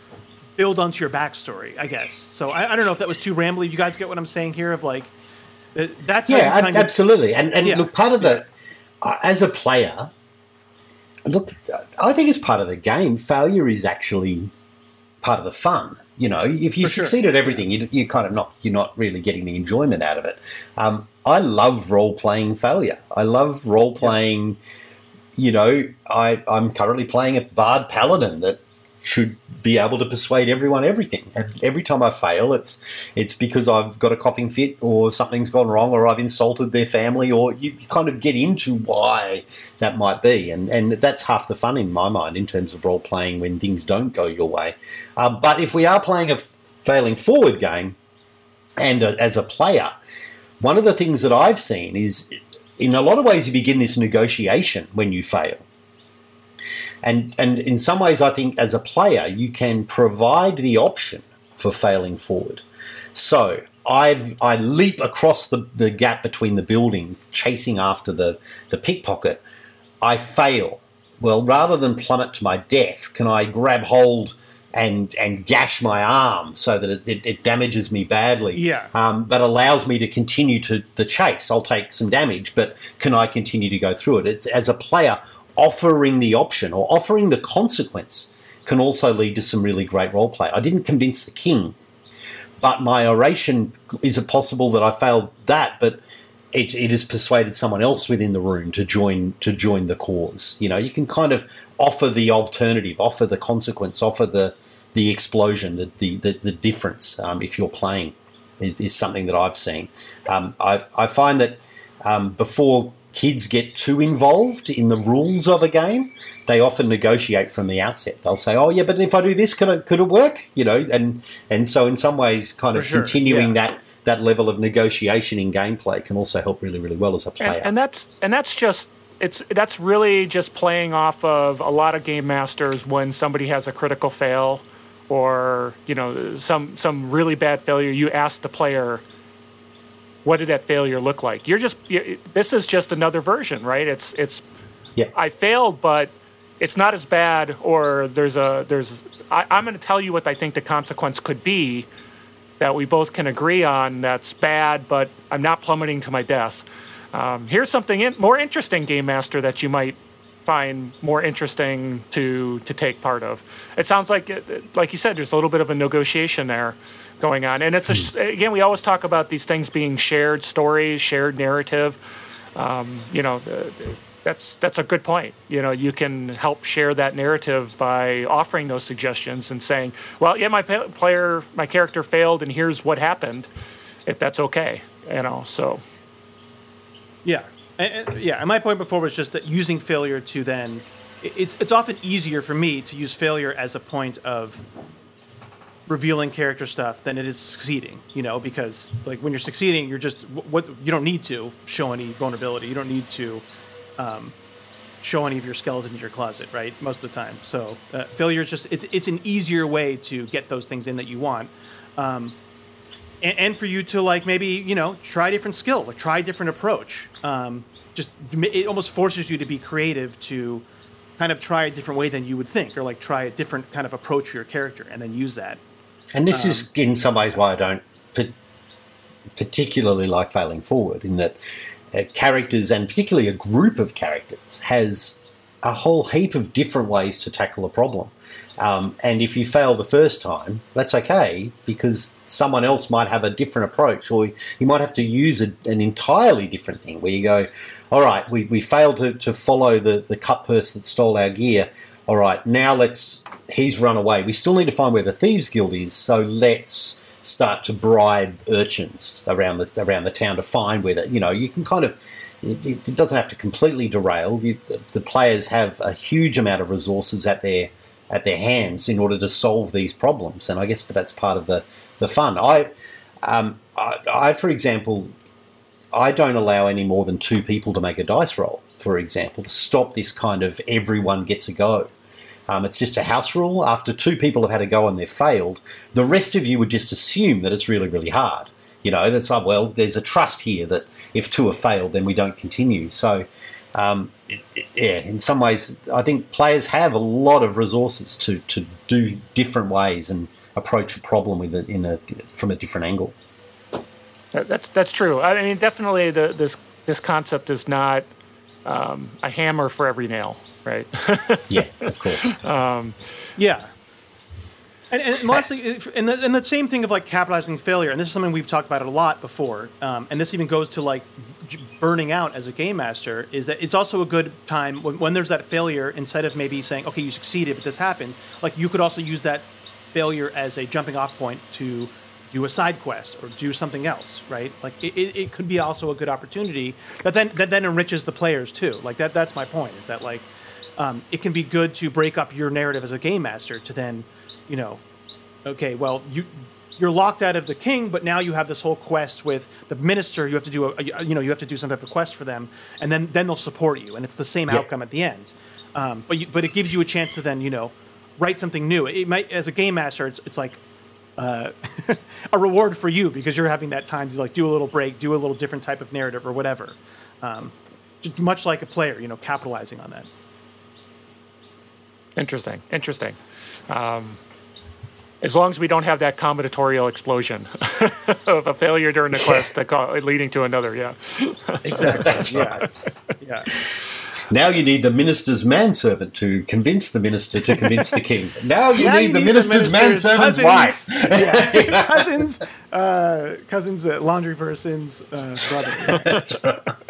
build onto your backstory, I guess. So I, I don't know if that was too rambly. You guys get what I'm saying here? Of like, uh, that's Yeah, you ab- kind of- absolutely. And and Yeah. look, part of the uh, as a player, look, I think it's part of the game, failure is actually part of the fun. You know, if you For sure. succeed at everything, you, you kind of not you're not really getting the enjoyment out of it. Um, I love role playing failure. I love role playing. You know, I I'm currently playing a bard paladin that should be able to persuade everyone everything. And every time I fail, it's it's because I've got a coughing fit or something's gone wrong or I've insulted their family or you kind of get into why that might be. And and that's half the fun in my mind in terms of role playing when things don't go your way. Um, but if we are playing a failing forward game and uh, as a player, one of the things that I've seen is in a lot of ways you begin this negotiation when you fail. And and in some ways, I think as a player, you can provide the option for failing forward. So I've I leap across the, the gap between the building, chasing after the, the pickpocket. I fail. Well, rather than plummet to my death, can I grab hold and and gash my arm so that it, it, it damages me badly? Yeah. Um, but allows me to continue to the chase. I'll take some damage, but can I continue to go through it? It's as a player offering the option or offering the consequence can also lead to some really great role play. I didn't convince the king, but my oration is it possible that I failed that, but it, it has persuaded someone else within the room to join to join the cause. You know, you can kind of offer the alternative, offer the consequence, offer the the explosion, the the, the, the difference. Um, if you're playing, is, is something that I've seen. Um, I I find that um, before kids get too involved in the rules of a game, they often negotiate from the outset. They'll say, "Oh yeah, but if I do this, could it could it work?" You know, and and so in some ways, kind of sure, continuing yeah. that that level of negotiation in gameplay can also help really really well as a and, player. and that's and that's just it's that's really just playing off of a lot of game masters when somebody has a critical fail or you know some some really bad failure you ask the player what did that failure look like? You're just you, this is just another version right? It's it's yeah, i failed but it's not as bad or there's a there's I, i'm going to tell you what i think the consequence could be that we both can agree on that's bad but i'm not plummeting to my death. Um, here's something in, more interesting game master that you might find more interesting to to take part of. It sounds like like you said there's a little bit of a negotiation there going on. And it's a, again we always talk about these things being shared stories shared narrative. Um, you know the- that's that's a good point. You know you can help share that narrative by offering those suggestions and saying well yeah my player my character failed and here's what happened if that's okay you know so. Yeah, and, and- yeah. And my point before was just that using failure to then, it's it's often easier for me to use failure as a point of revealing character stuff then it is succeeding. You know, because like when you're succeeding, you're just what you don't need to show any vulnerability. You don't need to um, show any of your skeletons in your closet, right? Most of the time. So uh, failure is just it's it's an easier way to get those things in that you want. Um, and, and for you to like maybe you know try different skills like try a different approach um, just it almost forces you to be creative to kind of try a different way than you would think or like try a different kind of approach for your character and then use that and this um, is in some ways why I don't particularly like failing forward in that uh, characters and particularly a group of characters has a whole heap of different ways to tackle a problem. Um, and if you fail the first time, that's okay because someone else might have a different approach, or you might have to use a, an entirely different thing where you go, all right, we, we failed to, to follow the, the cut purse that stole our gear. All right, now let's, he's run away. We still need to find where the Thieves Guild is, so let's start to bribe urchins around the, around the town to find where the, you know, you can kind of, it, it doesn't have to completely derail. You, the, the players have a huge amount of resources at their at their hands in order to solve these problems. And I guess, but that's part of the the fun. I, um, I, I, for example, I don't allow any more than two people to make a dice roll. For example, to stop this kind of everyone gets a go. Um, it's just a house rule. After two people have had a go and they've failed, the rest of you would just assume that it's really, really hard. You know, that's like, well, there's a trust here that if two have failed, then we don't continue. So um, it, it, yeah, in some ways, I think players have a lot of resources to, to do different ways and approach a problem with it in a from a different angle. That's that's true. I mean, definitely, the, this this concept is not um, a hammer for every nail, right? (laughs) yeah, of course. Um, yeah, and, and lastly, and the, and the same thing of like capitalizing failure, and this is something we've talked about it a lot before, um, and this even goes to like burning out as a game master, is that it's also a good time when, when there's that failure, instead of maybe saying, okay, you succeeded, but this happened, like you could also use that failure as a jumping off point to do a side quest or do something else, right? Like it, it, it could be also a good opportunity that then that then enriches the players too. Like that that's my point, is that like um, it can be good to break up your narrative as a game master to then you know, okay, well, you you're locked out of the king, but now you have this whole quest with the minister. You have to do a, a you know you have to do some type of quest for them, and then then they'll support you, and it's the same yeah. outcome at the end. Um, but you, but it gives you a chance to then you know write something new. It might as a game master, it's, it's like uh, (laughs) a reward for you because you're having that time to like do a little break, do a little different type of narrative or whatever. Um, much like a player, you know, capitalizing on that. Interesting. Interesting. Um, as long as we don't have that combinatorial explosion (laughs) of a failure during the quest that leading to another. Yeah, exactly. (laughs) Yeah. yeah. Now you need the minister's manservant to convince the minister to convince the king. Now you, now need, you the need, minister's, the minister's manservant's cousins, wife. (laughs) Yeah, cousins, uh, cousins, uh, laundry person's uh, brother. (laughs)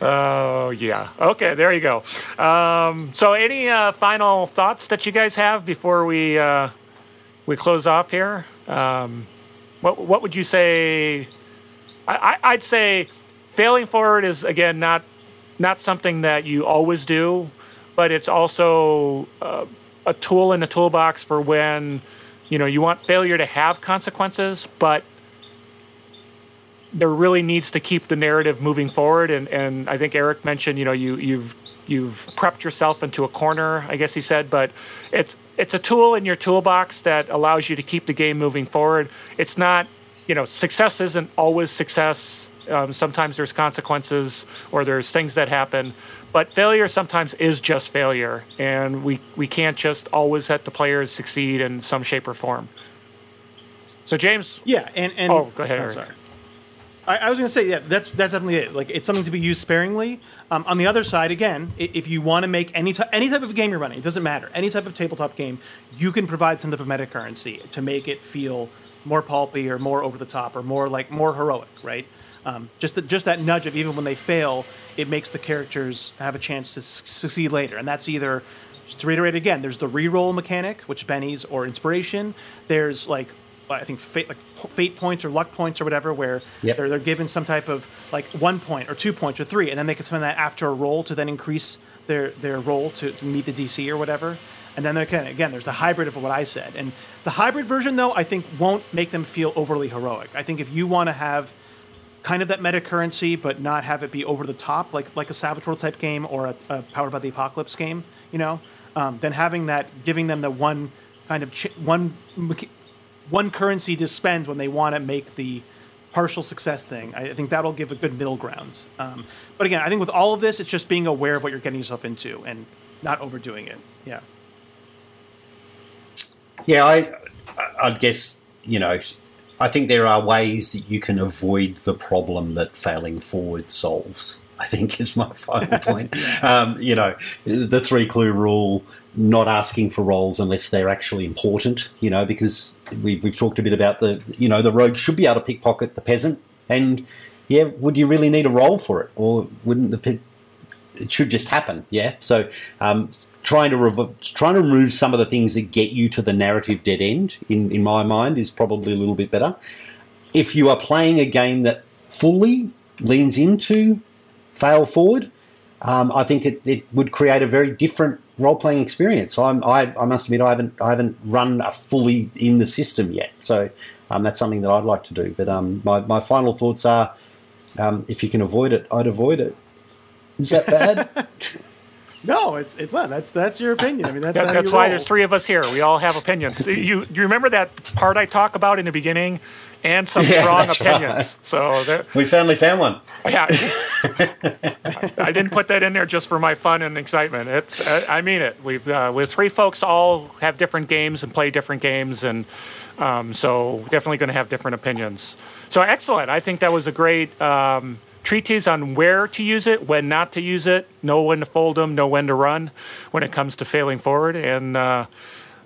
Oh yeah. Okay, there you go. Um, so, any uh, final thoughts that you guys have before we uh, we close off here? Um, what what would you say? I, I'd say failing forward is again not not something that you always do, but it's also uh, a tool in the toolbox for when you know you want failure to have consequences, but there really needs to keep the narrative moving forward. And, and I think Eric mentioned, you know, you, you've you've prepped yourself into a corner, I guess he said, but it's it's a tool in your toolbox that allows you to keep the game moving forward. It's not, you know, success isn't always success. Um, sometimes there's consequences or there's things that happen, but failure sometimes is just failure, and we we can't just always let the players succeed in some shape or form. So James, yeah, and and oh, go ahead. Oh, sorry. I, I was going to say, yeah, that's that's definitely it. Like, it's something to be used sparingly. Um, on the other side, again, if you want to make any t- any type of game you're running, it doesn't matter. Any type of tabletop game, you can provide some type of meta currency to make it feel more pulpy or more over the top or more like more heroic, right? Um, just the, just that nudge of even when they fail, it makes the characters have a chance to su- succeed later, and that's either just to reiterate again, there's the reroll mechanic, which bennies or inspiration. There's like I think fate, like fate points or luck points or whatever, where yep. they're, they're given some type of like one point or two points or three, and then they can spend that after a roll to then increase their their roll to, to meet the DC or whatever. And then again, again, there's the hybrid of what I said, and the hybrid version though I think won't make them feel overly heroic. I think if you want to have kind of that meta currency, but not have it be over the top, like like a Savage World type game or a, a Powered by the Apocalypse game, you know, um, then having that, giving them the one kind of ch- one one currency to spend when they want to make the partial success thing. I think that'll give a good middle ground. Um, but again, I think with all of this, it's just being aware of what you're getting yourself into and not overdoing it. Yeah. Yeah, I, I guess you know, I think there are ways that you can avoid the problem that failing forward solves. I think is my (laughs) final point. Um, you know, the three clue rule, not asking for roles unless they're actually important. You know, because we, we've talked a bit about the, you know, the rogue should be able to pickpocket the peasant, and yeah, would you really need a role for it, or wouldn't the? It should just happen. Yeah. So um, trying to trying to remove some of the things that get you to the narrative dead end, in in my mind, is probably a little bit better. If you are playing a game that fully leans into fail forward, um, I think it, it would create a very different role playing experience. I'm, I, I must admit, I haven't I haven't run a fully in the system yet, so um, that's something that I'd like to do. But um, my my final thoughts are, um, if you can avoid it, I'd avoid it. Is that bad? (laughs) No, it's it's not. That's that's your opinion. I mean, that's That- how that's you why roll. there's three of us here. We all have opinions. you you remember that part I talk about in the beginning, and some Yeah, strong opinions. right. So there, we finally found one. yeah, (laughs) I didn't put that in there just for my fun and excitement. It's I, I mean it. We've uh, with three folks all have different games and play different games, and um, so definitely going to have different opinions. So excellent. I think that was a great. Um, treatise on where to use it, when not to use it, know when to fold them, know when to run when it comes to failing forward. And uh,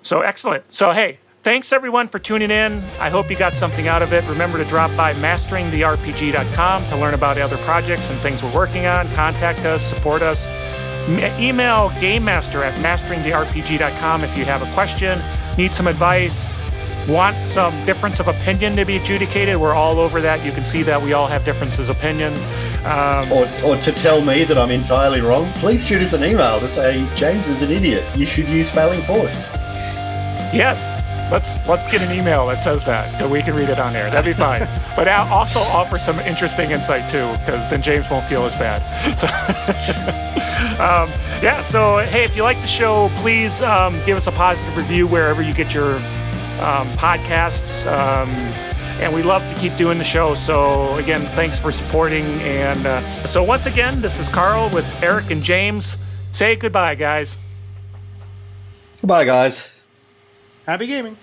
so excellent. So, hey, thanks everyone for tuning in. I hope you got something out of it. Remember to drop by masteringtherpg.com to learn about other projects and things we're working on. Contact us, support us. Email game master at masteringtherpg.com if you have a question, need some advice, want some difference of opinion to be adjudicated. We're all over that. You can see that we all have differences of opinion. Um, Or, or to tell me that I'm entirely wrong, please shoot us an email to say James is an idiot. You should use failing forward. Yes. Let's let's get an email that says that, that we can read it on there. That'd be fine. (laughs) but I'll also offer some interesting insight too, because then James won't feel as bad. (laughs) So, (laughs) um, yeah. So hey, if you like the show, please um, give us a positive review wherever you get your um, podcasts. Um, and we love to keep doing the show. So again, thanks for supporting. And uh, so once again, this is Carl with Eric and James. Say goodbye, guys. Goodbye, guys. Happy gaming.